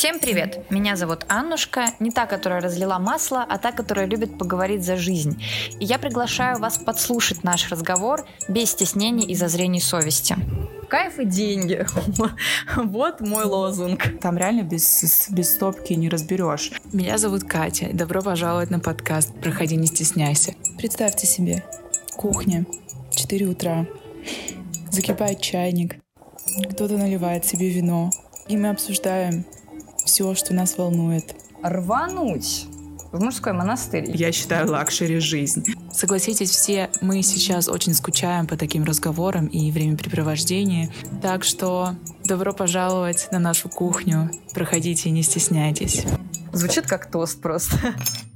Всем привет! Меня зовут Аннушка, не та, которая разлила масло, а та, которая любит поговорить за жизнь. И я приглашаю вас подслушать наш разговор без стеснений и зазрений совести. Кайф и деньги. Вот мой лозунг. Там реально без, без стопки не разберешь. Меня зовут Катя. Добро пожаловать на подкаст «Проходи, не стесняйся». Представьте себе, кухня, 4 утра, закипает чайник, кто-то наливает себе вино, и мы обсуждаем все, что нас волнует. Рвануть в мужской монастырь. Я считаю luxury жизнь. Согласитесь, все мы сейчас очень скучаем по таким разговорам и времяпрепровождению. Так что добро пожаловать на нашу кухню. Проходите, не стесняйтесь. Звучит как тост просто.